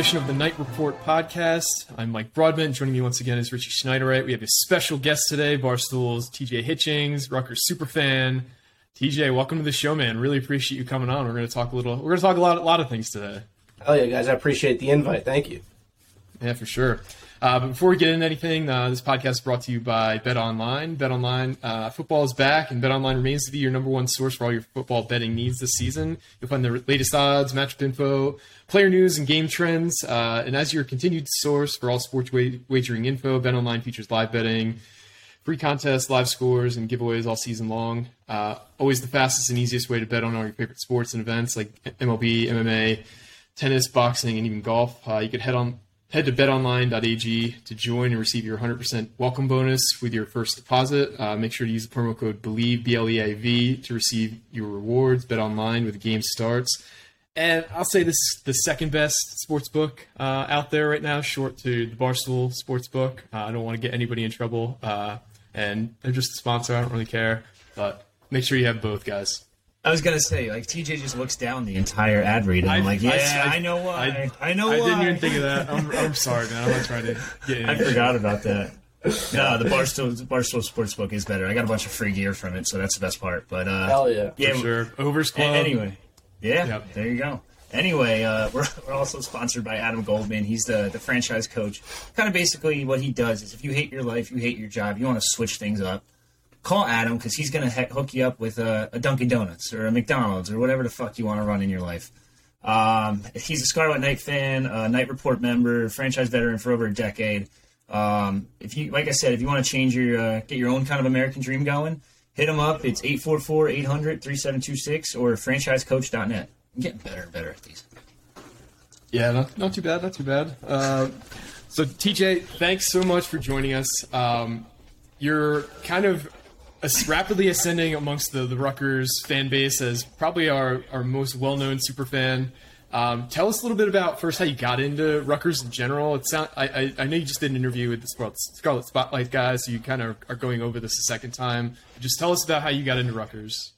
Edition of the Knight Report podcast. I'm Mike Broadbent. Joining me once again is Richie Schneiderite. We have a special guest today, Barstool's TJ Hitchings, Rutgers superfan. TJ, welcome to the show, man. Really appreciate you coming on. We're going to talk a little. We're going to talk a lot, a lot of things today. Oh yeah, guys! I appreciate the invite. Thank you. Yeah, for sure. Uh, but before we get into anything, uh, this podcast is brought to you by Bet Online. Bet Online, uh, football is back, and Bet Online remains to be your number one source for all your football betting needs this season. You'll find the latest odds, matchup info, player news, and game trends. Uh, and as your continued source for all sports wa- wagering info, Bet Online features live betting, free contests, live scores, and giveaways all season long. Uh, always the fastest and easiest way to bet on all your favorite sports and events like MLB, MMA, tennis, boxing, and even golf. Uh, you could head on head to betonline.ag to join and receive your 100% welcome bonus with your first deposit. Uh, make sure to use the promo code BLEAV B L E A V to receive your rewards. Bet online with the game starts. And I'll say this the second best sports book uh, out there right now, short to the Barstool Sportsbook. Uh, I don't want to get anybody in trouble. Uh, and they're just a sponsor. I don't really care. But make sure you have both, guys. I was gonna say, like TJ just looks down the entire ad read, and I'm like, yeah, I, know why. I, know I why. didn't even think of that. I'm, I'm sorry, man. I'm not trying to get. I in. forgot about that. No, the Barstool the Barstool Sportsbook is better. I got a bunch of free gear from it, so that's the best part. But uh, Hell yeah. yeah, For sure. Overs a- Club. Anyway, yeah, Yep. there you go. Anyway, uh, we're, we're also sponsored by Adam Goldman. He's the, the franchise coach. Kind of basically what he does is if you hate your life, you hate your job, you want to switch things up, call Adam because he's going to he- hook you up with a, a Dunkin' Donuts or a McDonald's or whatever the fuck you want to run in your life. Um, he's a Scarlet Knight fan, a Knight Report member, franchise veteran for over a decade. Um, if you, like I said, if you want to change your, uh, get your own kind of American dream going, hit him up. It's 844-800-3726 or franchisecoach.net. I'm getting better and better at these. Yeah, not, not too bad, not too bad. Uh, so, TJ, thanks so much for joining us. Um, you're kind of as rapidly ascending amongst the, the Rutgers fan base as probably our, our most well known super fan. Um, tell us a little bit about first how you got into Rutgers in general. It sound, I, I, I know you just did an interview with the Scarlet, Spotlight guys, so you kind of are going over this a second time. Just tell us about how you got into Rutgers.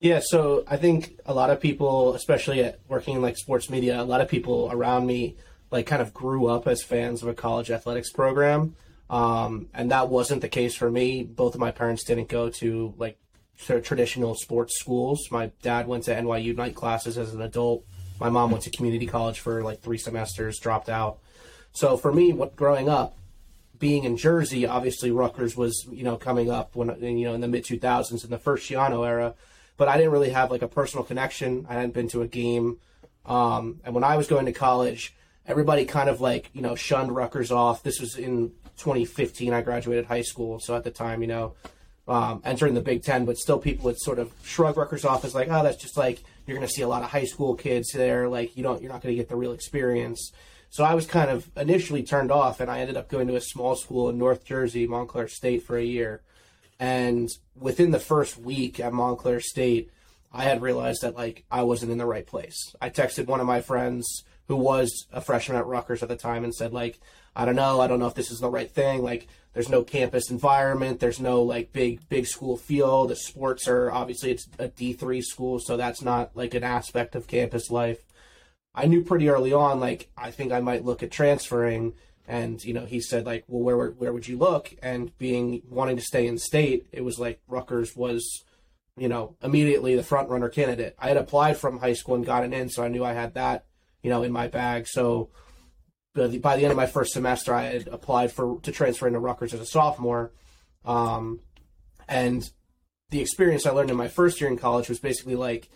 Yeah, so I think a lot of people, especially at working in like sports media, a lot of people around me like kind of grew up as fans of a college athletics program. Um, and that wasn't the case for me. Both of my parents didn't go to like sort of traditional sports schools. My dad went to NYU night classes as an adult. My mom went to community college for like three semesters, dropped out. So for me, what growing up, being in Jersey, obviously Rutgers was you know coming up when you know in the mid 2000s in the first Schiano era, but I didn't really have like a personal connection. I hadn't been to a game, um, and when I was going to college, everybody kind of like you know shunned Rutgers off. This was in 2015. I graduated high school, so at the time, you know, um, entering the Big Ten, but still people would sort of shrug Rutgers off as like, oh, that's just like you're going to see a lot of high school kids there. Like you don't, you're not going to get the real experience. So I was kind of initially turned off, and I ended up going to a small school in North Jersey, Montclair State, for a year. And within the first week at Montclair State, I had realized that like I wasn't in the right place. I texted one of my friends who was a freshman at Rutgers at the time and said like, I don't know, I don't know if this is the right thing. Like, there's no campus environment, there's no like big big school feel. The sports are obviously it's a D three school, so that's not like an aspect of campus life. I knew pretty early on, like I think I might look at transferring. And you know, he said like, well, where where would you look? And being wanting to stay in state, it was like Rutgers was, you know, immediately the front runner candidate. I had applied from high school and gotten in, so I knew I had that, you know, in my bag. So by the, end of my first semester, I had applied for to transfer into Rutgers as a sophomore, um, and the experience I learned in my first year in college was basically like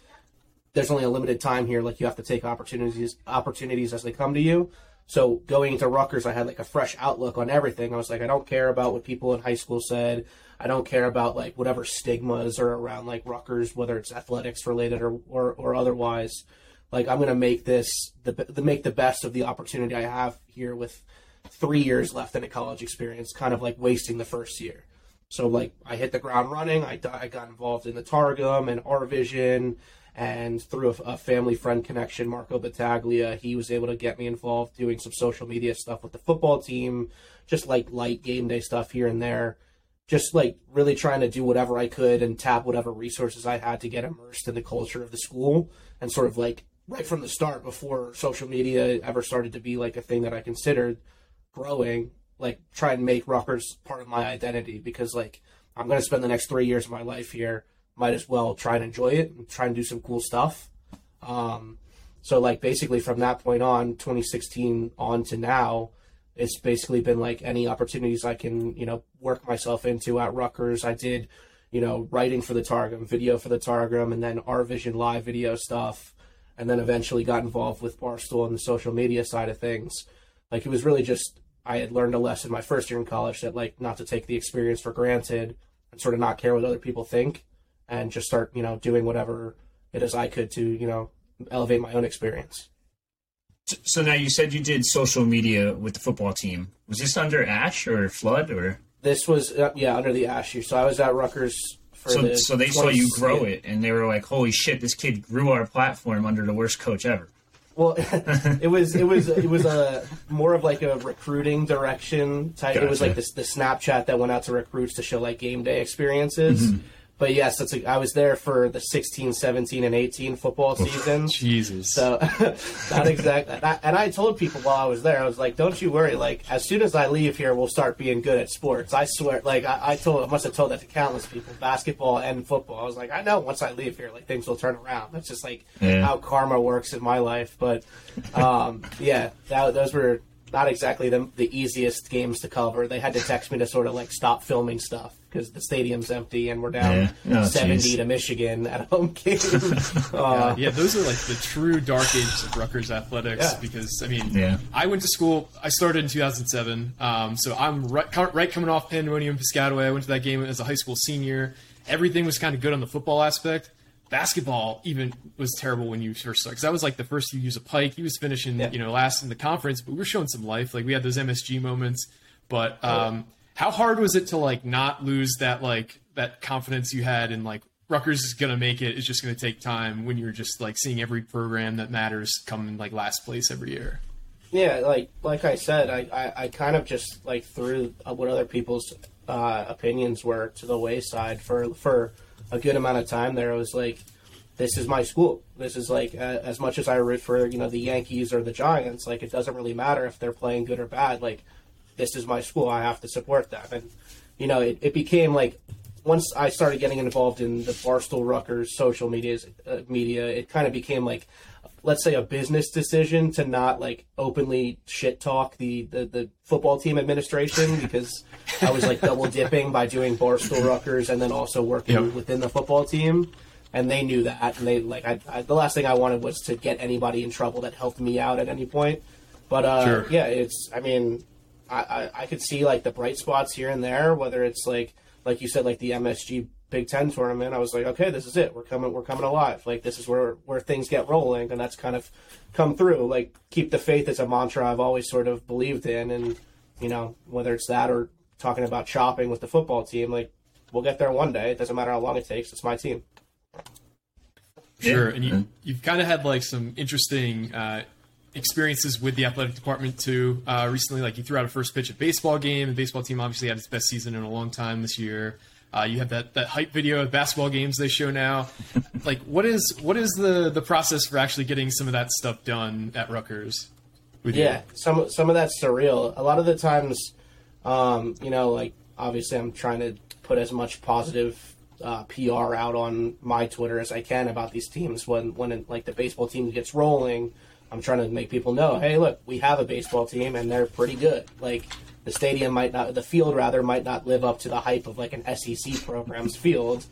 there's only a limited time here. Like you have to take opportunities opportunities as they come to you. So going into Rutgers, I had like a fresh outlook on everything. I was like, I don't care about what people in high school said. I don't care about like whatever stigmas are around like Rutgers, whether it's athletics related or or, or otherwise. Like I'm gonna make this the, the make the best of the opportunity I have here with three years left in a college experience, kind of like wasting the first year. So like I hit the ground running. I, I got involved in the Targum and R Vision, and through a, a, family friend connection, Marco Battaglia, he was able to get me involved doing some social media stuff with the football team, just like light game day stuff here and there. Just like really trying to do whatever I could and tap whatever resources I had to get immersed in the culture of the school and sort of like right from the start before social media ever started to be like a thing that I considered growing like try and make Rutgers part of my identity because like I'm going to spend the next three years of my life here. Might as well try and enjoy it and try and do some cool stuff. Um, so like basically from that point on, 2016 on to now, it's basically been like any opportunities I can you know work myself into at Rutgers. I did you know writing for the Targum, video for the Targum, and then R Vision live video stuff, and then eventually got involved with Barstool and the social media side of things. Like it was really just I had learned a lesson my first year in college that like not to take the experience for granted and sort of not care what other people think and just start, you know, doing whatever it is I could to, you know, elevate my own experience. So now you said you did social media with the football team. Was this under Ash or Flood or? This was uh, yeah under the Ash year. So I was at Rutgers so, the. So they 20, saw you grow it, and they were like, "Holy shit! This kid grew our platform under the worst coach ever." Well, it was it was it was a more of like a recruiting direction type. Gotcha. It was like this the Snapchat that went out to recruits to show like game day experiences. Mm-hmm but yes, that's a, I was there for the 16, 17, and 18 football season. Jesus. So not exactly. And I told people while I was there, I was like, "Don't you worry. Like as soon as I leave here, we'll start being good at sports. I swear. Like I, I told, I must have told that to countless people, basketball and football. I was like, I know once I leave here, like things will turn around. That's just like yeah. how karma works in my life. But um, yeah, that, those were not exactly the, the easiest games to cover. They had to text me to sort of like stop filming stuff because the stadium's empty and we're down yeah. oh, 70 geez. to Michigan at a home game. uh, yeah, those are like the true dark ages of Rutgers athletics yeah. because, I mean, yeah. I went to school, I started in 2007, um, so I'm right, right coming off Pandemonium Piscataway. I went to that game as a high school senior. Everything was kind of good on the football aspect basketball even was terrible when you first started because that was like the first you use a pike. He was finishing, yeah. you know, last in the conference, but we were showing some life. Like we had those MSG moments, but um, how hard was it to like not lose that like that confidence you had in like Rutgers is gonna make it. It's just gonna take time when you're just like seeing every program that matters come in like last place every year. Yeah, like like I said, I, I, I kind of just like threw what other people's uh, opinions were to the wayside for for a good amount of time there. I was like, this is my school. This is like uh, as much as I root for you know the Yankees or the Giants. Like it doesn't really matter if they're playing good or bad. Like this is my school. I have to support them. And you know it, it became like once I started getting involved in the Barstool Rutgers social media, uh, media, it kind of became like, let's say, a business decision to not like openly shit talk the, the, the football team administration because I was like double dipping by doing Barstool Rutgers and then also working yep. within the football team. And they knew that, and they like I, I, the last thing I wanted was to get anybody in trouble that helped me out at any point. But uh, sure. yeah, it's I mean, I, I I could see like the bright spots here and there, whether it's like like you said, like the MSG Big Ten tournament, I was like, okay, this is it. We're coming. We're coming alive. Like this is where where things get rolling, and that's kind of come through. Like keep the faith is a mantra I've always sort of believed in, and you know whether it's that or talking about shopping with the football team, like we'll get there one day. It doesn't matter how long it takes. It's my team. Sure, and you you've kind of had like some interesting. Uh, experiences with the athletic department too. Uh, recently, like you threw out a first pitch at baseball game. The baseball team obviously had its best season in a long time this year. Uh, you have that, that hype video of basketball games they show now. like, what is what is the the process for actually getting some of that stuff done at Rutgers? yeah, you? some some of that's surreal. A lot of the times, um, you know, like obviously I'm trying to put as much positive uh, PR out on my Twitter as I can about these teams. When when like the baseball team gets rolling, I'm trying to make people know, hey, look, we have a baseball team and they're pretty good. Like the stadium might not, the field rather, might not live up to the hype of like an SEC program's field.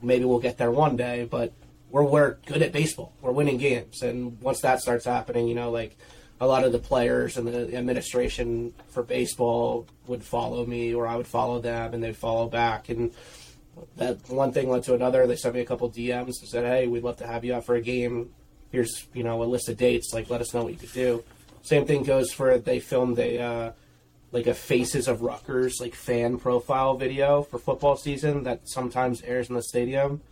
Maybe we'll get there one day, but we're we're good at baseball. We're winning games, and once that starts happening, you know, like a lot of the players and the administration for baseball would follow me, or I would follow them, and they'd follow back, and that one thing led to another. They sent me a couple DMs and said, "Hey, we'd love to have you out for a game here's you know a list of dates. Like, let us know what you could do. Same thing goes for they filmed a uh, like a Faces of Rutgers like fan profile video for football season that sometimes airs in the stadium.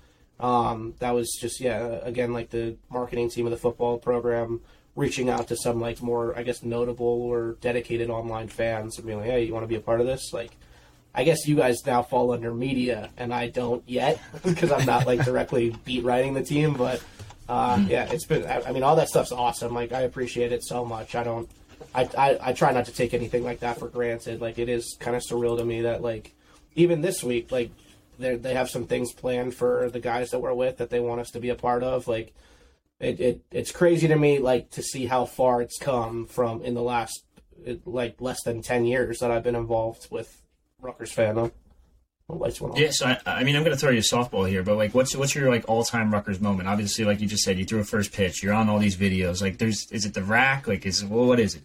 Um, that was just yeah, again like the marketing team of the football program reaching out to some like more I guess notable or dedicated online fans and being like, hey, you want to be a part of this? Like, I guess you guys now fall under media and I don't yet because I'm not like directly beat writing the team, but. Uh, yeah, it's been. I, I mean, all that stuff's awesome. Like, I appreciate it so much. I don't. I, I, I try not to take anything like that for granted. Like, it is kind of surreal to me that like, even this week, like, they they have some things planned for the guys that we're with that they want us to be a part of. Like, it, it it's crazy to me like to see how far it's come from in the last like less than ten years that I've been involved with Rutgers fandom. Lights went off. Yeah, so I, I mean, I'm going to throw you a softball here, but like, what's what's your like all time Rutgers moment? Obviously, like you just said, you threw a first pitch. You're on all these videos. Like, there's is it the rack? Like, is well, what is it?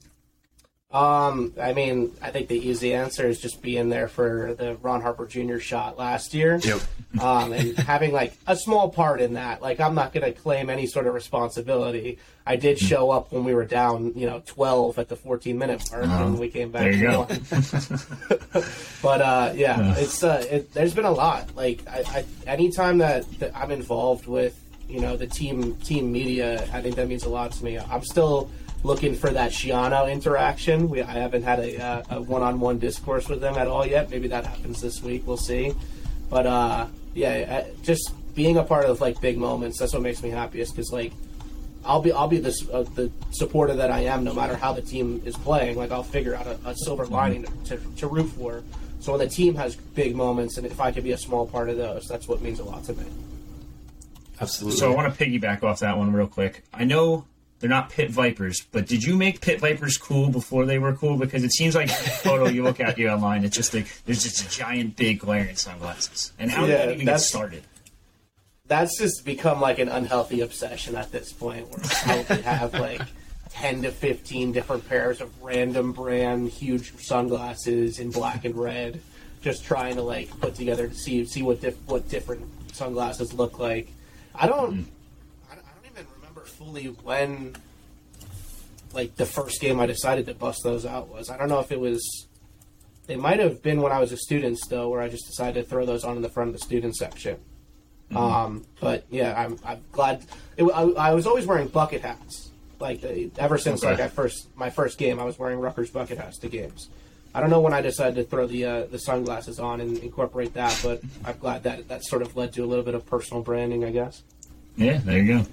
Um, I mean, I think the easy answer is just being there for the Ron Harper Jr. shot last year. Yep. Um, and having like a small part in that. Like, I'm not going to claim any sort of responsibility. I did Hmm. show up when we were down, you know, 12 at the 14 minute mark, and we came back. Uh-huh. There you go. but uh, yeah, it's uh, it, there's been a lot. Like, I, I anytime that, that I'm involved with, you know, the team team media, I think that means a lot to me. I'm still looking for that Schiano interaction. We I haven't had a, uh, a one-on-one discourse with them at all yet. Maybe that happens this week. We'll see. But uh, yeah, I- just being a part of like big moments. That's what makes me happiest. Because like. I'll be I'll be the uh, the supporter that I am, no matter how the team is playing. Like I'll figure out a, a silver lining to, to, to root for. So when the team has big moments, and if I could be a small part of those, that's what means a lot to me. Absolutely. So I want to piggyback off that one real quick. I know they're not Pit Vipers, but did you make Pit Vipers cool before they were cool? Because it seems like the photo you look at you online, it's just like there's just a giant big glaring sunglasses. And how did Yeah, that even get started? That's just become like an unhealthy obsession at this point, where I probably have like ten to fifteen different pairs of random brand huge sunglasses in black and red, just trying to like put together to see see what diff- what different sunglasses look like. I don't. I don't I don't even remember fully when, like the first game I decided to bust those out was. I don't know if it was. It might have been when I was a student still, where I just decided to throw those on in the front of the student section. Um, but yeah, I'm, I'm glad. It, I, I was always wearing bucket hats, like uh, ever since Okay. like I first my first game, I was wearing Rutgers bucket hats to games. I don't know when I decided to throw the uh, the sunglasses on and incorporate that, but I'm glad that that sort of led to a little bit of personal branding, I guess. Yeah, there you go.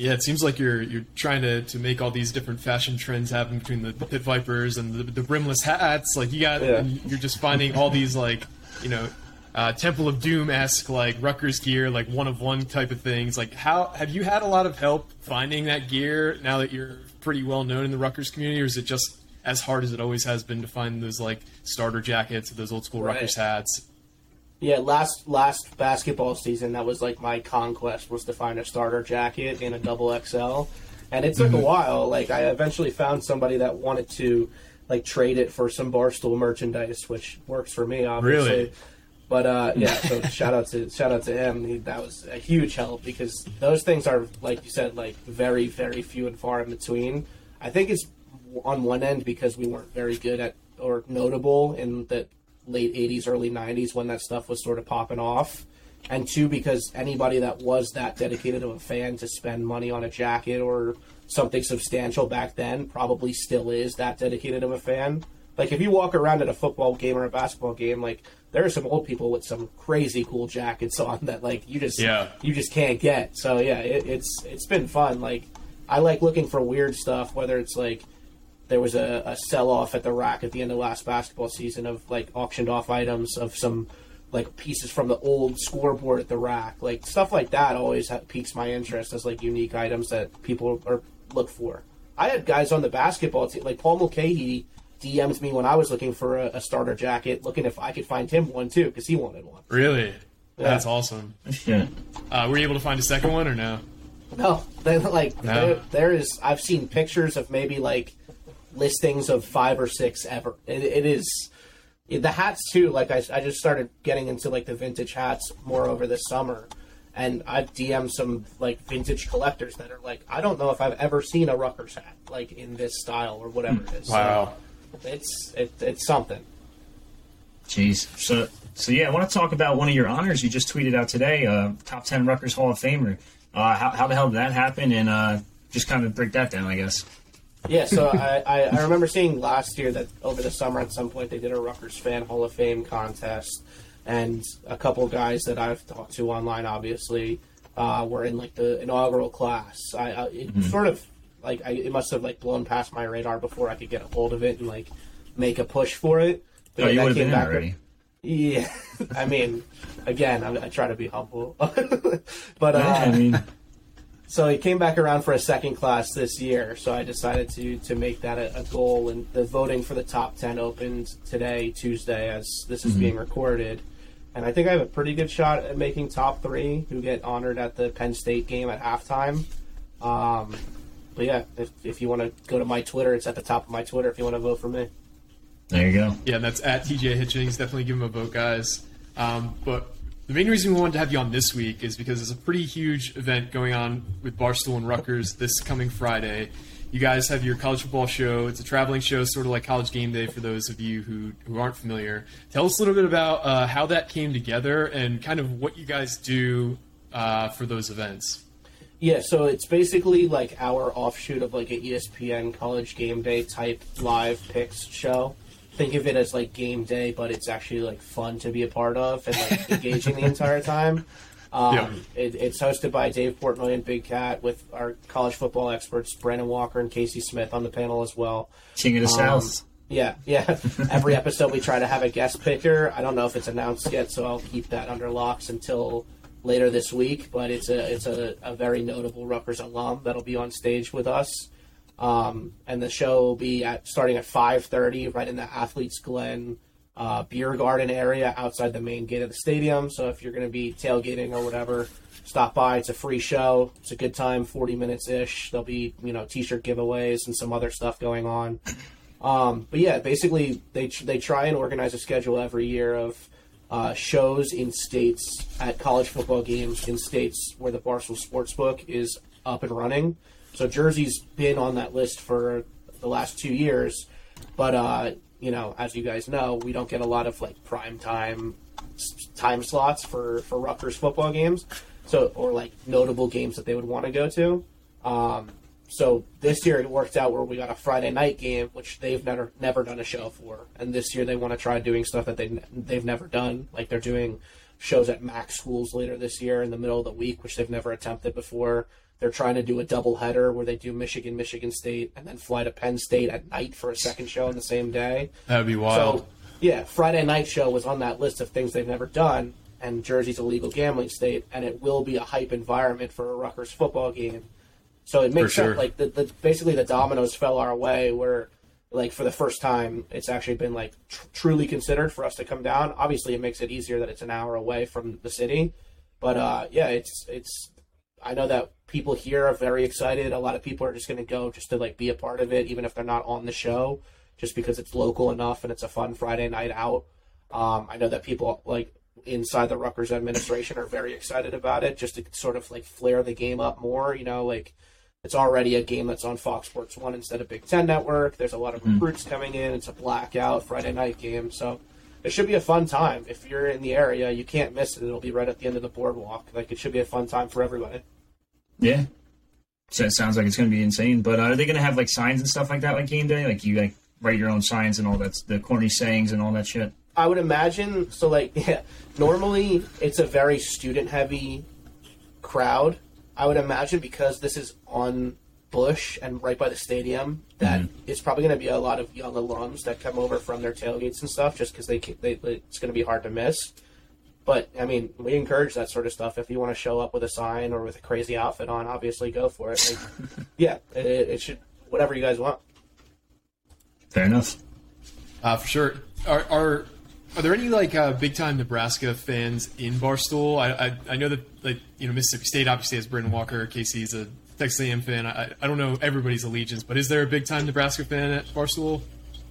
Yeah, it seems like you're you're trying to, to make all these different fashion trends happen between the, pit vipers and the, the brimless hats. Like you got, yeah. you're just finding all these like you know, uh, Temple of Doom esque like Rutgers gear, like one of one type of things. Like how have you had a lot of help finding that gear now that you're pretty well known in the Rutgers community, or is it just as hard as it always has been to find those like starter jackets, those old school Right. Rutgers hats? Yeah, last last basketball season, that was like my conquest was to find a starter jacket in a double XL, and it took a while. Like I eventually found somebody that wanted to like trade it for some barstool merchandise, which works for me, obviously. Really? But uh, yeah, so shout out to shout out to him. He, that was a huge help because those things are like you said, like very very few and far in between. I think it's on one end because we weren't very good at or notable in the late 80s early 90s when that stuff was sort of popping off. And two because anybody that was that dedicated of a fan to spend money on a jacket or something substantial back then probably still is that dedicated of a fan. Like if you walk around at a football game or a basketball game like there are some old people with some crazy cool jackets on that like you just Yeah. you just can't get. So yeah it, it's it's been fun. Like i like looking for weird stuff whether it's like there was a, a sell off at the rack at the end of last basketball season of like auctioned off items of some like pieces from the old scoreboard at the rack like stuff like that always ha- piques my interest as like unique items that people are look for i had guys on the basketball team like paul mulcahy dm'd me when i was looking for a, a starter jacket looking if i could find him one too because he wanted one Really? That's awesome. Yeah. Uh, were you able to find a second one or no? No, they like No. there, there is. I've seen pictures of maybe like listings of five or six ever. It, it is the hats too. Like I, I just started getting into like the vintage hats more over this summer, And I've DM'd some like vintage collectors that are like, I don't know if I've ever seen a Rutgers hat like in this style or whatever it is. So Wow. it's it, it's something. Jeez. So, so yeah, I want to talk about one of your honors you just tweeted out today, uh, top 10 Rutgers Hall of Famer. Uh, how, how the hell did that happen? And uh, just kind of break that down, I guess. Yeah, so I, I, I remember seeing last year that over the summer at some point they did a Rutgers Fan Hall of Fame contest, and a couple guys that I've talked to online, obviously, uh, were in like the inaugural class. I, I it Mm-hmm. sort of like I, it must have like blown past my radar before I could get a hold of it and like make a push for it. But Oh, yeah, you would have been already. Yeah, I mean, again, I, I try to be humble, but uh, I mean, so he came back around for a second class this year. So I decided to to make that a, a goal. And the voting for the top ten opened today, Tuesday, as this is being recorded. And I think I have a pretty good shot at making top three, who get honored at the Penn State game at halftime. Um, but yeah, if, if you want to go to my Twitter, it's at the top of my Twitter. If you want to vote for me. there you go. Yeah, and that's at TJ Hitchings. Definitely give him a vote, guys. Um, but the main reason we wanted to have you on this week is because there's a pretty huge event going on with Barstool and Rutgers this coming Friday. You guys have your college football show. It's a traveling show, sort of like College Game Day for those of you who, who aren't familiar. Tell us a little bit about uh, how that came together and kind of what you guys do uh, for those events. Yeah, so it's basically like our offshoot of like a E ESPN college game day type live picks show. Think of it as like game day, but it's actually like fun to be a part of and like engaging the entire time. Um, Yeah. it, it's hosted by Dave Portnoy and Big Cat with our college football experts Brandon Walker and Casey Smith on the panel as well. King of the Um, South. Yeah, yeah. Every episode we try to have a guest picker. I don't know if it's announced yet, so I'll keep that under locks until later this week. But it's a it's a, a very notable Rutgers alum that'll be on stage with us. Um, and the show will be at starting at five thirty, right in the Athletes Glen uh, beer garden area outside the main gate of the stadium. So if you're going to be tailgating or whatever, stop by. It's a free show. It's a good time, forty minutes ish. There'll be you know t-shirt giveaways and some other stuff going on. Um, but yeah, basically they they try and organize a schedule every year of uh, shows in states at college football games in states where the Barstool Sportsbook is up and running. So Jersey's been on that list for the last two years, but uh, you know, as you guys know, we don't get a lot of like prime time time slots for for Rutgers football games. So or like notable games that they would want to go to. Um, so this year it worked out where we got a Friday night game, which they've never never done a show for, and this year they want to try doing stuff that they they've never done. Like they're doing shows at Mac schools later this year in the middle of the week, which they've never attempted before. They're trying to do a double header where they do Michigan, Michigan State, and then fly to Penn State at night for a second show on the same day. That would be wild. So, yeah, Friday night show was on that list of things they've never done, and Jersey's a legal gambling state, and it will be a hype environment for a Rutgers football game. So it makes sure. sense. Like the, the basically the dominoes fell our way where, like for the first time, it's actually been like tr- truly considered for us to come down. Obviously, it makes it easier that it's an hour away from the city, but uh, yeah, it's it's. I know that people here are very excited. A lot of people are just going to go just to like be a part of it, even if they're not on the show, just because it's local enough and it's a fun Friday night out. Um, I know that people like inside the Rutgers administration are very excited about it, just to sort of like flare the game up more. You know, like it's already a game that's on Fox Sports One instead of Big Ten Network. There's a lot of recruits coming in. It's a blackout Friday night game, so it should be a fun time. If you're in the area, you can't miss it. It'll be right at the end of the boardwalk. Like it should be a fun time for everybody. Yeah. So it sounds like it's going to be insane. But uh, are they going to have like signs and stuff like that, like game day? Like you like write your own signs and all that, the corny sayings and all that shit. I would imagine so. Like, yeah, normally it's a very student-heavy crowd. I would imagine because this is on Busch and right by the stadium, that it's probably going to be a lot of young alums that come over from their tailgates and stuff, just because they, they it's going to be hard to miss. But I mean, we encourage that sort of stuff. If you want to show up with a sign or with a crazy outfit on, obviously go for it. Like, yeah, it, it should whatever you guys want. Fair enough. Uh, for sure. Are, are are there any like uh, big time Nebraska fans in Barstool? I, I I know that like you know Mississippi State obviously has Brandon Walker. Casey's a Texas A&M fan. I I don't know everybody's allegiance, but is there a big time Nebraska fan at Barstool?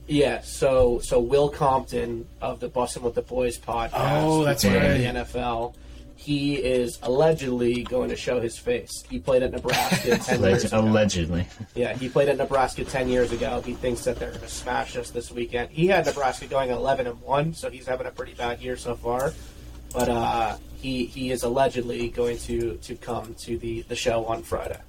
Yeah, so so Will Compton of the Bussin' with the Boys podcast, Oh, that's right. in the NFL. he is allegedly going to show his face. He played at Nebraska 10 years ago. Allegedly. Yeah, he played at Nebraska 10 years ago. He thinks that they're going to smash us this weekend. He had Nebraska going 11 and 1, so he's having a pretty bad year so far. But uh, he he is allegedly going to, to come to the, the show on Friday.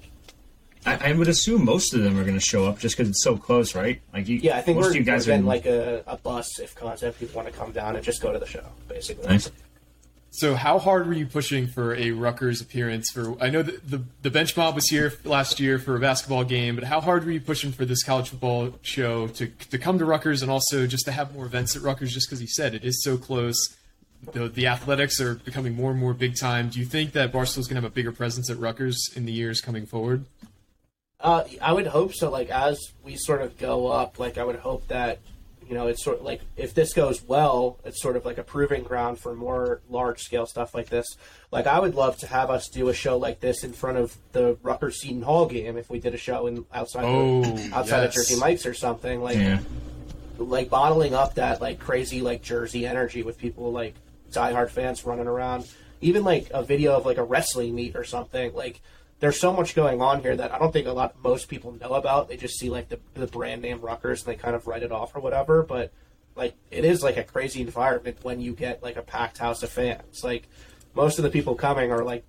I, I would assume most of them are going to show up just because it's so close, right? Like you, Yeah, I think most we're, of you guys we're are getting like a, a bus if, concept people want to come down and just go to the show, basically. nice. So, how hard were you pushing for a Rutgers appearance? For I know that the the bench mob was here last year for a basketball game, but how hard were you pushing for this college football show to to come to Rutgers and also just to have more events at Rutgers? Just because you said it is so close, the the athletics are becoming more and more big time. Do you think that Barstool is going to have a bigger presence at Rutgers in the years coming forward? Uh, I would hope so. Like as we sort of go up, like I would hope that you know it's sort of like if this goes well, it's sort of like a proving ground for more large scale stuff like this. Like I would love to have us do a show like this in front of the Rutgers Seton Hall game if we did a show in outside Oh, of, outside of. Jersey Mike's or something like Yeah. like bottling up that like crazy like Jersey energy with people like diehard fans running around. Even like a video of like a wrestling meet or something. Like there's so much going on here that I don't think a lot most people know about. They just see like the the brand name Rutgers and they kind of write it off or whatever. But like it is like a crazy environment when you get like a packed house of fans. Like most of the people coming are like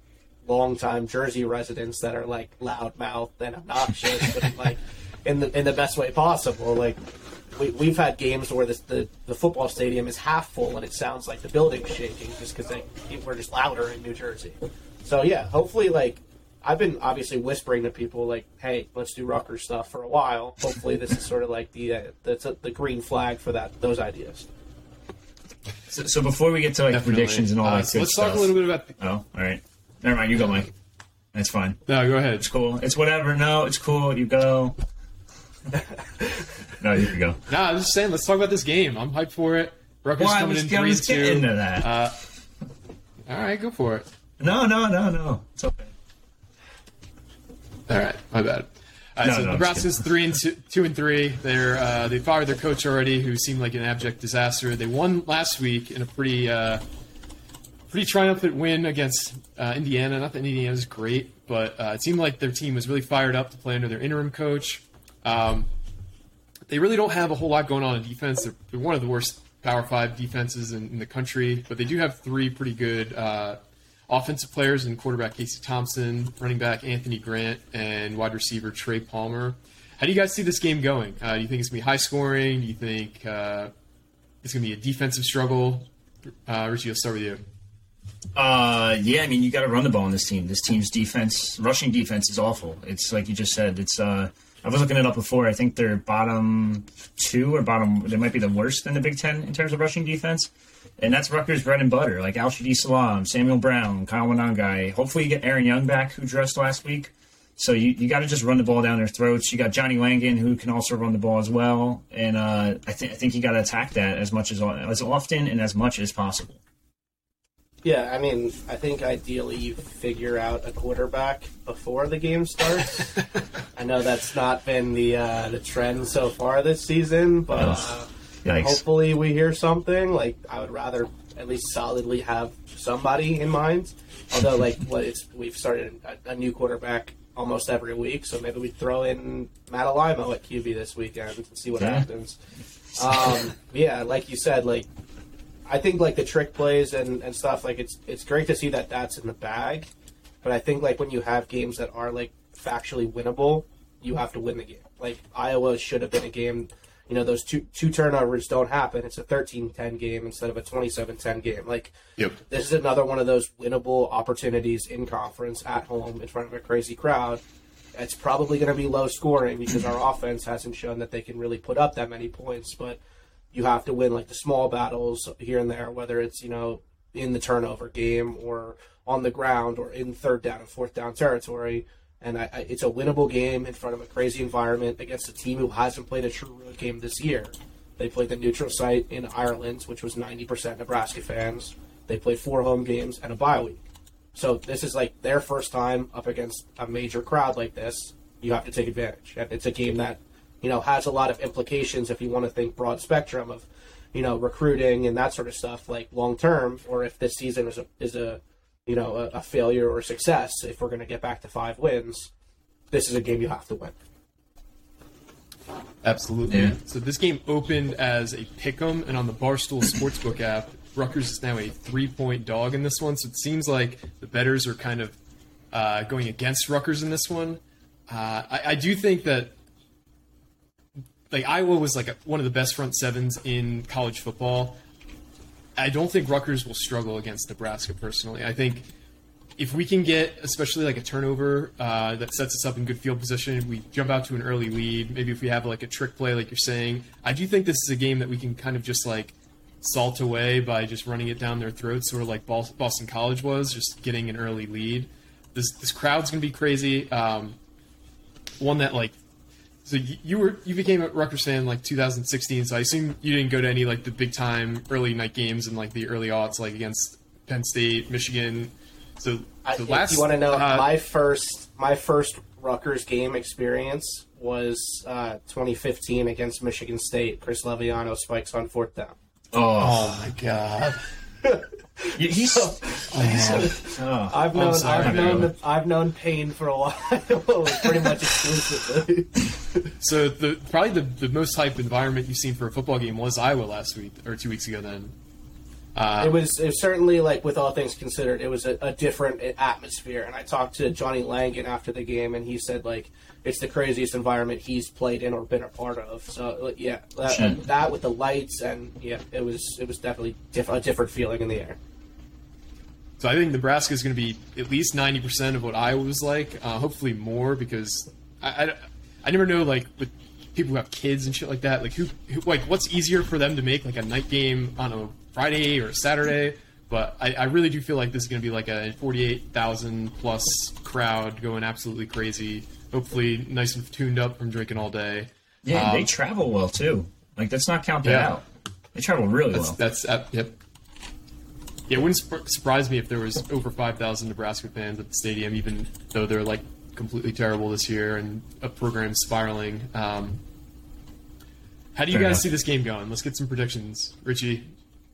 longtime Jersey residents that are like loudmouth and obnoxious, but like in the in the best way possible. Like we, we've had games where this, the the football stadium is half full and it sounds like the building's shaking just because we're just louder in New Jersey. So yeah, hopefully like. I've been obviously whispering to people like, "Hey, let's do Rucker stuff" for a while. Hopefully, this is sort of like the uh, the, the green flag for that those ideas. So, so before we get to like Definitely. predictions and all Uh, that so good let's stuff. talk a little bit about. The, Oh, all right. Never mind. You go, Mike. That's fine. no, go ahead. It's cool. It's whatever. No, it's cool. You go. no, you can go. No, I was just saying. Let's talk about this game. I'm hyped for it. Rucker's Well, I coming was, in I three was and getting two. into that. Uh, all right, go for it. no, no, no, no. It's okay. All right, my bad. All right, No, so no, Nebraska's three and two, two and three. They're uh, they fired their coach already, who seemed like an abject disaster. They won last week in a pretty uh, pretty triumphant win against uh, Indiana. Not that Indiana's great, but uh, it seemed like their team was really fired up to play under their interim coach. Um, they really don't have a whole lot going on in defense. They're, they're one of the worst Power Five defenses in, in the country, but they do have three pretty good uh, offensive players and quarterback Casey Thompson, running back Anthony Grant, and wide receiver Trey Palmer. How do you guys see this game going? Uh, do you think it's going to be high scoring? Do you think uh, it's going to be a defensive struggle? Uh, Richie, I'll start with you. Uh, yeah, I mean, you got to run the ball on this team. This team's defense, rushing defense, is awful. It's like you just said. It's. uh I was looking it up before. I think they're bottom two or bottom. They might be the worst in the Big Ten in terms of rushing defense, and that's Rutgers' bread and butter. Like Al Salam, Samuel Brown, Kyle Monangai. Hopefully, you get Aaron Young back, who dressed last week. So you, you got to just run the ball down their throats. You got Johnny Langan, who can also run the ball as well, and uh, I think I think you got to attack that as much as as often and as much as possible. Yeah, I mean, I think ideally you figure out a quarterback before the game starts. I know that's not been the uh, the trend so far this season, but uh, hopefully we hear something. Like I would rather at least solidly have somebody in mind. Although, like, what it's we've started a, a new quarterback almost every week, so maybe we throw in Matt Alimo at QB this weekend and see what Yeah. happens. Um, yeah, like you said, like I think like the trick plays and, and stuff like it's it's great to see that that's in the bag, but I think like when you have games that are like factually winnable, you have to win the game. Like Iowa should have been a game. You know those two two turnovers don't happen. It's a 13-10 game instead of a 27-10 game. Like Yep. this is another one of those winnable opportunities in conference at home in front of a crazy crowd. It's probably going to be low scoring because our offense hasn't shown that they can really put up that many points. But you have to win like the small battles here and there, whether it's you know in the turnover game or on the ground or in third down and fourth down territory. And I, I, it's a winnable game in front of a crazy environment against a team who hasn't played a true road game this year. They played the neutral site in Ireland, which was 90% Nebraska fans. They played four home games and a bye week. So this is like their first time up against a major crowd like this. You have to take advantage. And it's a game that, you know, has a lot of implications if you want to think broad spectrum of, you know, recruiting and that sort of stuff, like long term, or if this season is a is a you know a, a failure or success. If we're going to get back to five wins, this is a game you have to win. Absolutely. Yeah. So this game opened as a pick'em, and on the Barstool Sportsbook app, Rutgers is now a three-point dog in this one. So it seems like the betters are kind of uh, going against Rutgers in this one. Uh, I, I do think that like Iowa was like a, one of the best front sevens in college football. I don't think Rutgers will struggle against Nebraska personally. I think if we can get especially like a turnover uh, that sets us up in good field position, we jump out to an early lead. Maybe if we have like a trick play, like you're saying, I do think this is a game that we can kind of just like salt away by just running it down their throats, sort of like Boston College was, just getting an early lead. This this crowd's gonna be crazy. Um, one that like so you, you were you became a Rutgers fan in like 2016. So I assume you didn't go to any like the big time early night games and like the early aughts, like against Penn State, Michigan. So I, the if last you want to know, uh, my first my first Rutgers game experience was uh, 2015 against Michigan State. Chris Laviano spikes on fourth down. Oh, my god. he- he's. oh. I've known sorry, I've known the, I've known pain for a while, pretty much exclusively. So the probably the, the most hype environment you've seen for a football game was Iowa last week or two weeks ago. Then uh, it was it was certainly like with all things considered, it was a, a different atmosphere. And I talked to Johnny Langan after the game, and he said like it's the craziest environment he's played in or been a part of. So yeah, that, that with the lights and yeah, it was it was definitely diff- a different feeling in the air. So I think Nebraska is going to be at least ninety percent of what Iowa was like. Uh, hopefully more because I, I, I never know like with people who have kids and shit like that. Like who, who like what's easier for them to make like a night game on a Friday or Saturday. But I, I really do feel like this is going to be like a forty-eight thousand plus crowd going absolutely crazy. Hopefully nice and tuned up from drinking all day. Yeah, Um, they travel well too. Like let's not count that Yeah. out. They travel really That's well. that's uh, yep. Yeah, it wouldn't sp- surprise me if there was over five thousand Nebraska fans at the stadium, even though they're like completely terrible this year and a program spiraling. Um, how do you Fair guys enough. see this game going? Let's get some predictions, Richie.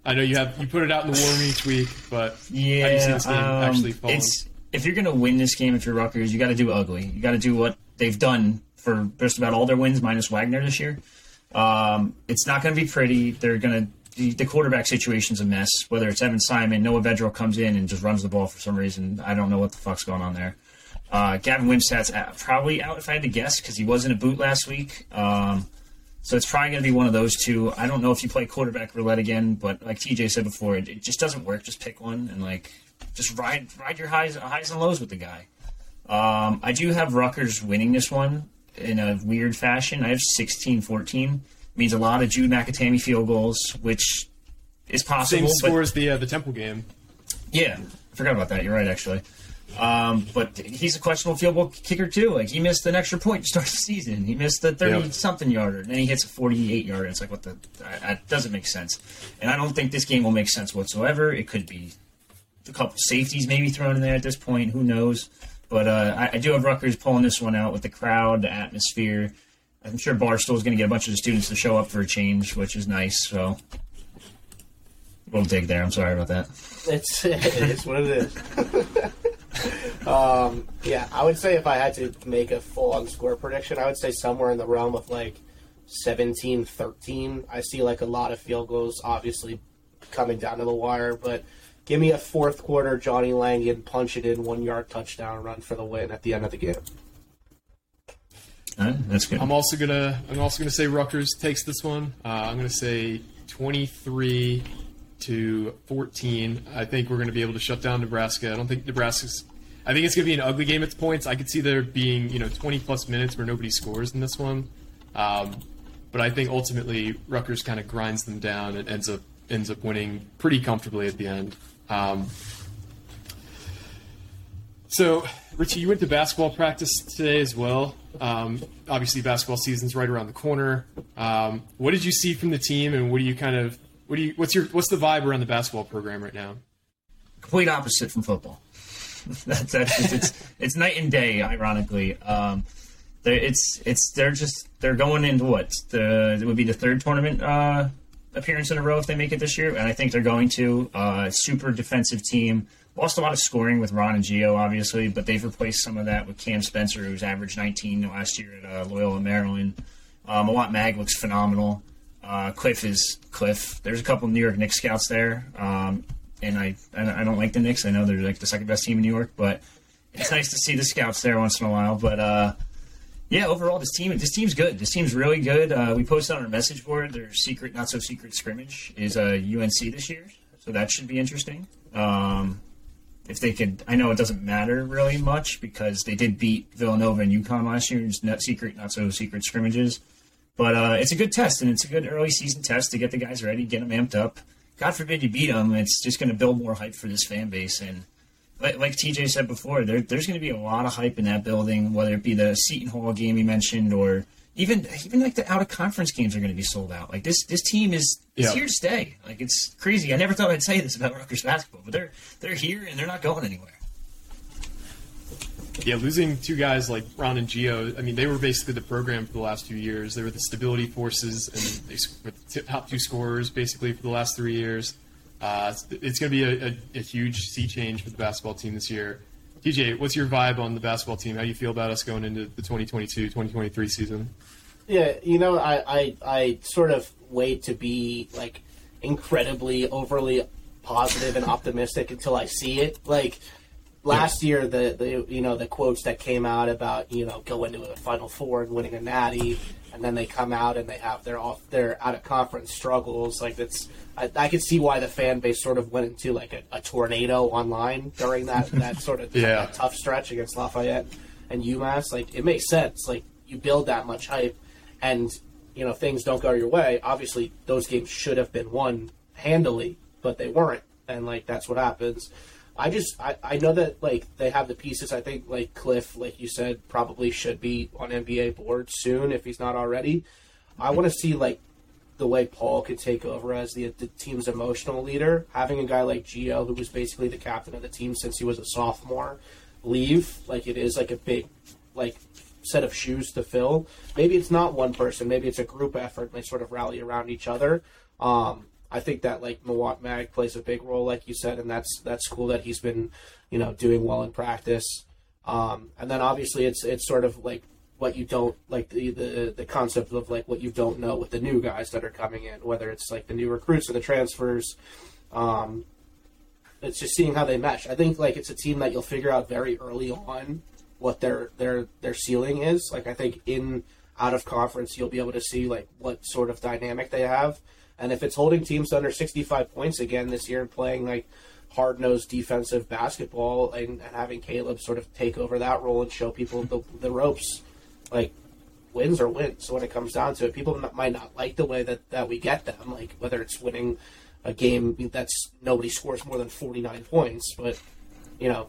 I know you have you put it out in the war room each week, but Yeah, how do you see this game um, actually falling? it's if you're gonna win this game, if you're Rutgers, you got to do ugly. You got to do what they've done for just about all their wins, minus Wagner this year. Um, it's not going to be pretty. They're going to the, the quarterback situation's a mess. Whether it's Evan Simon, Noah Vedral comes in and just runs the ball for some reason. I don't know what the fuck's going on there. Uh, Gavin Wimsatt's probably out if I had to guess because he was in a boot last week. Um, so it's probably going to be one of those two. I don't know if you play quarterback roulette again, but like TJ said before, it, it just doesn't work. Just pick one and like just ride ride your highs highs and lows with the guy. Um, I do have Rutgers winning this one in a weird fashion. I have 16-14. Means a lot of Jude McAtamey field goals, which is possible. Same but- score as the uh, the Temple game. yeah, I forgot about that. You're right, actually. Um, but he's a questionable field goal kicker too. Like he missed an extra point to start the season. He missed the thirty Yep. something yarder, and then he hits a forty-eight yarder. It's like what the that that doesn't make sense. And I don't think this game will make sense whatsoever. It could be a couple safeties maybe thrown in there at this point. Who knows? But uh, I, I do have Rutgers pulling this one out with the crowd, the atmosphere. I'm sure Barstool's going to get a bunch of the students to show up for a change, which is nice. So, a little dig there. I'm sorry about that. It's it is what it is. um, yeah, I would say if I had to make a full on score prediction, I would say somewhere in the realm of like 17-13. I see like a lot of field goals, obviously coming down to the wire, but give me a fourth quarter Johnny Langan punch it in one yard touchdown run for the win at the end of the game. All right, that's good. I'm also gonna I'm also gonna say Rutgers takes this one. Uh, I'm gonna say 23 to 14. I think we're gonna be able to shut down Nebraska. I don't think Nebraska's. I think it's gonna be an ugly game at points. I could see there being you know 20 plus minutes where nobody scores in this one. Um, but I think ultimately Rutgers kind of grinds them down and ends up ends up winning pretty comfortably at the end. Um, so, Richie, you went to basketball practice today as well. Um, obviously, basketball season's right around the corner. Um, what did you see from the team, and what do you kind of what do you what's your what's the vibe around the basketball program right now? complete opposite from football. that's, that's it's it's night and day. Ironically, um, it's it's they're just they're going into what the it would be the third tournament uh, appearance in a row if they make it this year, and I think they're going to uh, super defensive team. lost a lot of scoring with Ron and Geo, obviously, but they've replaced some of that with Cam Spencer, who's averaged 19 last year at uh, Loyola Maryland. Um, Mawot Mag looks phenomenal. Uh, Cliff is Cliff. There's a couple New York Knicks scouts there, um, and I I don't like the Knicks. I know they're like the second best team in New York, but it's nice to see the scouts there once in a while. But uh, yeah, overall, this team this team's good. This team's really good. Uh, we posted on our message board their secret, not so secret scrimmage is uh, UNC this year, so that should be interesting. Um, if they could, I know it doesn't matter really much because they did beat Villanova and UConn last year. Not secret, not so secret scrimmages, but uh, it's a good test and it's a good early season test to get the guys ready, get them amped up. God forbid you beat them, it's just going to build more hype for this fan base and like, like TJ said before, there, there's going to be a lot of hype in that building, whether it be the Seton Hall game he mentioned or even even like the out of conference games are going to be sold out. Like this this team is, is here to stay. Like it's crazy. I never thought I'd say this about Rutgers basketball, but they're they're here and they're not going anywhere. Yeah, losing two guys like Ron and Geo, I mean, they were basically the program for the last few years. They were the stability forces and they were the top two scorers basically for the last three years. Uh, it's, going to be a, a, a, huge sea change for the basketball team this year. TJ, what's your vibe on the basketball team? How do you feel about us going into the 2022-2023 season? Yeah, you know, I, I, I sort of wait to be like incredibly overly positive and optimistic until I see it. Like last year, the, the you know the quotes that came out about you know going to a Final Four and winning a Natty, and then they come out and they have their off their out of conference struggles. Like that's I, I could see why the fan base sort of went into like a, a tornado online during that that sort of yeah. that tough stretch against Lafayette and UMass. Like it makes sense. Like you build that much hype, and you know things don't go your way. Obviously, those games should have been won handily, but they weren't, and like that's what happens. I just I, I know that like they have the pieces. I think like Cliff, like you said, probably should be on NBA board soon if he's not already. I want to see like the way Paul could take over as the, the team's emotional leader. Having a guy like Geo, who was basically the captain of the team since he was a sophomore, leave like it is like a big like set of shoes to fill. Maybe it's not one person. Maybe it's a group effort. They sort of rally around each other. Um, I think that like Mawot Mag plays a big role, like you said, and that's that's cool that he's been, you know, doing well in practice. Um, and then obviously it's it's sort of like what you don't like the, the the concept of like what you don't know with the new guys that are coming in, whether it's like the new recruits or the transfers. Um, it's just seeing how they mesh. I think like it's a team that you'll figure out very early on what their their their ceiling is. Like I think in out of conference you'll be able to see like what sort of dynamic they have and if it's holding teams under 65 points again this year and playing like hard nosed defensive basketball and, and, having Caleb sort of take over that role and show people the, the ropes, like wins or wins. So when it comes down to it, people might not like the way that, that we get them, like whether it's winning a game that's nobody scores more than 49 points, but you know.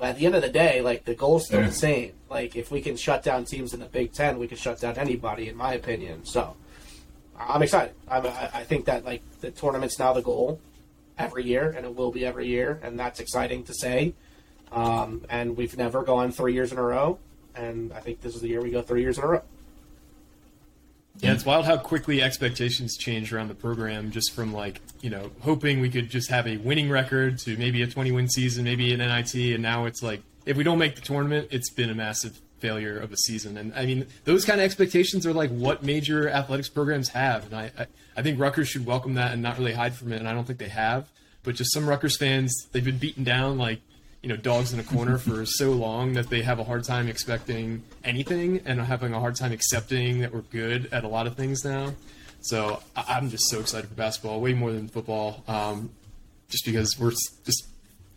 at the end of the day, like the goal's still yeah. the same. Like if we can shut down teams in the Big Ten, we can shut down anybody, in my opinion. So, I'm excited. I'm, I think that like the tournament's now the goal every year, and it will be every year, and that's exciting to say. Um, and we've never gone three years in a row, and I think this is the year we go three years in a row. Yeah, it's wild how quickly expectations change around the program, just from like you know hoping we could just have a winning record to maybe a 20 win season, maybe an NIT, and now it's like if we don't make the tournament, it's been a massive failure of a season. And I mean, those kind of expectations are like what major athletics programs have. And I, I, I, think Rutgers should welcome that and not really hide from it. And I don't think they have. But just some Rutgers fans, they've been beaten down like, you know, dogs in a corner for so long that they have a hard time expecting anything and having a hard time accepting that we're good at a lot of things now. So I'm just so excited for basketball, way more than football. Um, just because we're just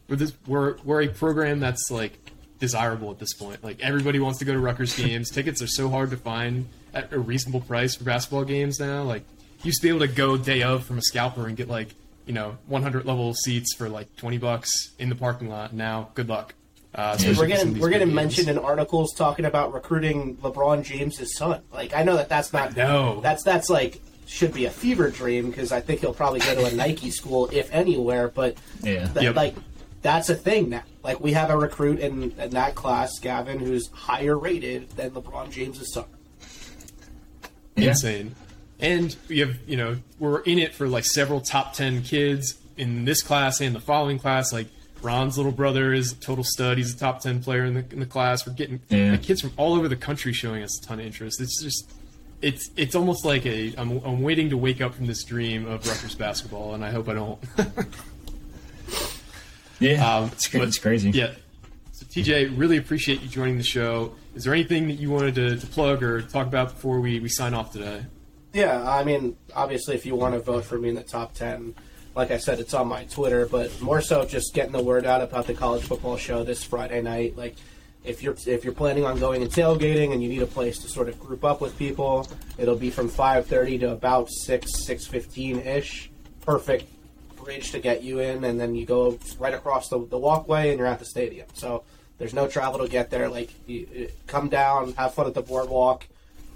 we're, this, we're we're a program that's like desirable at this point. Like everybody wants to go to Rutgers games. Tickets are so hard to find at a reasonable price for basketball games now. Like you used to be able to go day of from a scalper and get like you know 100 level seats for like 20 bucks in the parking lot. Now, good luck. Uh, we're getting we're getting mentioned in articles talking about recruiting LeBron James's son. Like I know that that's not no that's that's like should be a fever dream because I think he'll probably go to a Nike school if anywhere. But yeah, th- yep. like that's a thing now. Like we have a recruit in, in that class, Gavin, who's higher rated than LeBron James's son. Yeah. Insane. And we have, you know, we're in it for like several top 10 kids in this class and the following class. Like, Ron's little brother is a total stud. He's a top ten player in the in the class. We're getting Yeah. like, kids from all over the country showing us a ton of interest. It's just it's it's almost like a I'm, I'm waiting to wake up from this dream of Rutgers basketball, and I hope I don't. Yeah, Um, it's, but- it's crazy. Yeah. So TJ, really appreciate you joining the show. Is there anything that you wanted to, to plug or talk about before we, we sign off today? Yeah, I mean, obviously, if you want to vote for me in the top 10, like I said, it's on my Twitter, but more so just getting the word out about the college football show this Friday night. Like, if you're if you're planning on going and tailgating and you need a place to sort of group up with people, it'll be from 5:30 to about 6 6:15 ish. Perfect bridge to get you in, and then you go right across the, the walkway and you're at the stadium. So there's no travel to get there. Like, you, you come down, have fun at the boardwalk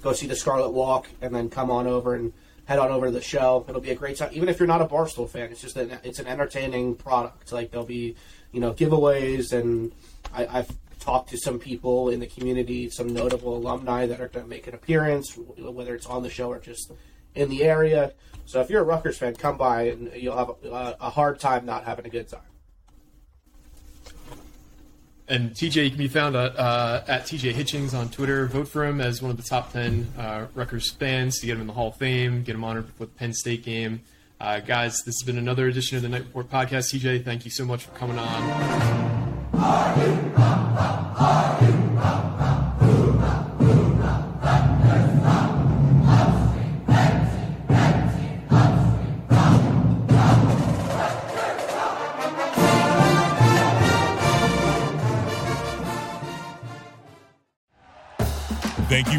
go see the Scarlet Walk, and then come on over and head on over to the show. It'll be a great time. Even if you're not a Barstool fan, it's just an, it's an entertaining product. Like there'll be you know giveaways, and I, I've talked to some people in the community, some notable alumni that are going to make an appearance, whether it's on the show or just in the area. So if you're a Rutgers fan, come by and you'll have a, a hard time not having a good time. And TJ can be found at, uh, at TJ Hitchings on Twitter. Vote for him as one of the top 10 uh, Rutgers fans to get him in the Hall of Fame, get him honored with the Penn State game. Uh, guys, this has been another edition of the Knight Report podcast. TJ, thank you so much for coming on.